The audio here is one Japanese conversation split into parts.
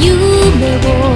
夢を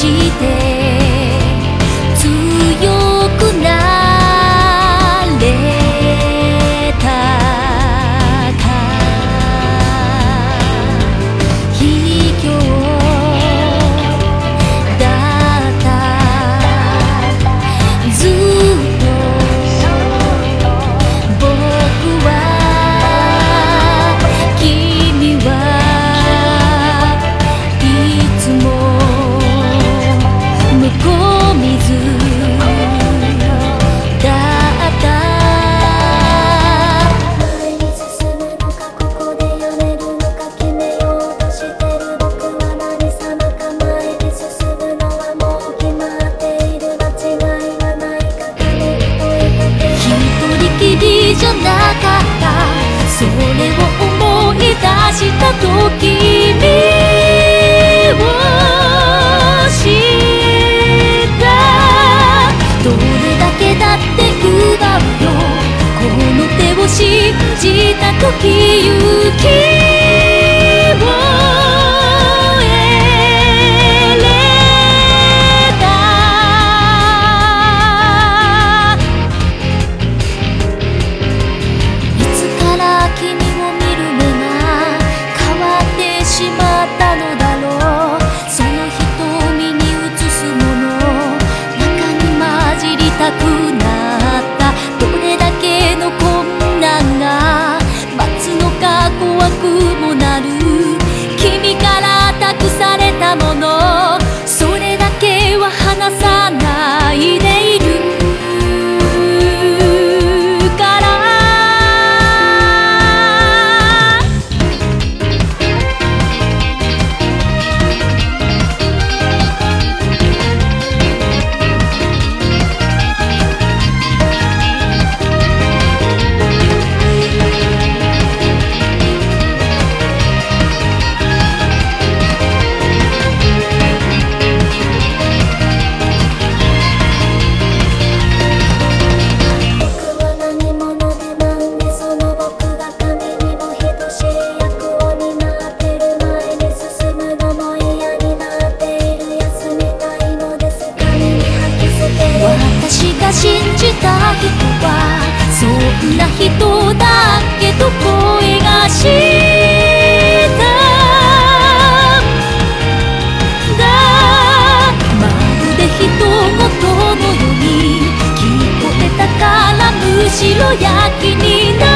してれを思い出した時信じた人はそんな人だけど声がした。だまるで人ごとのように聞こえた。からむしろやきになる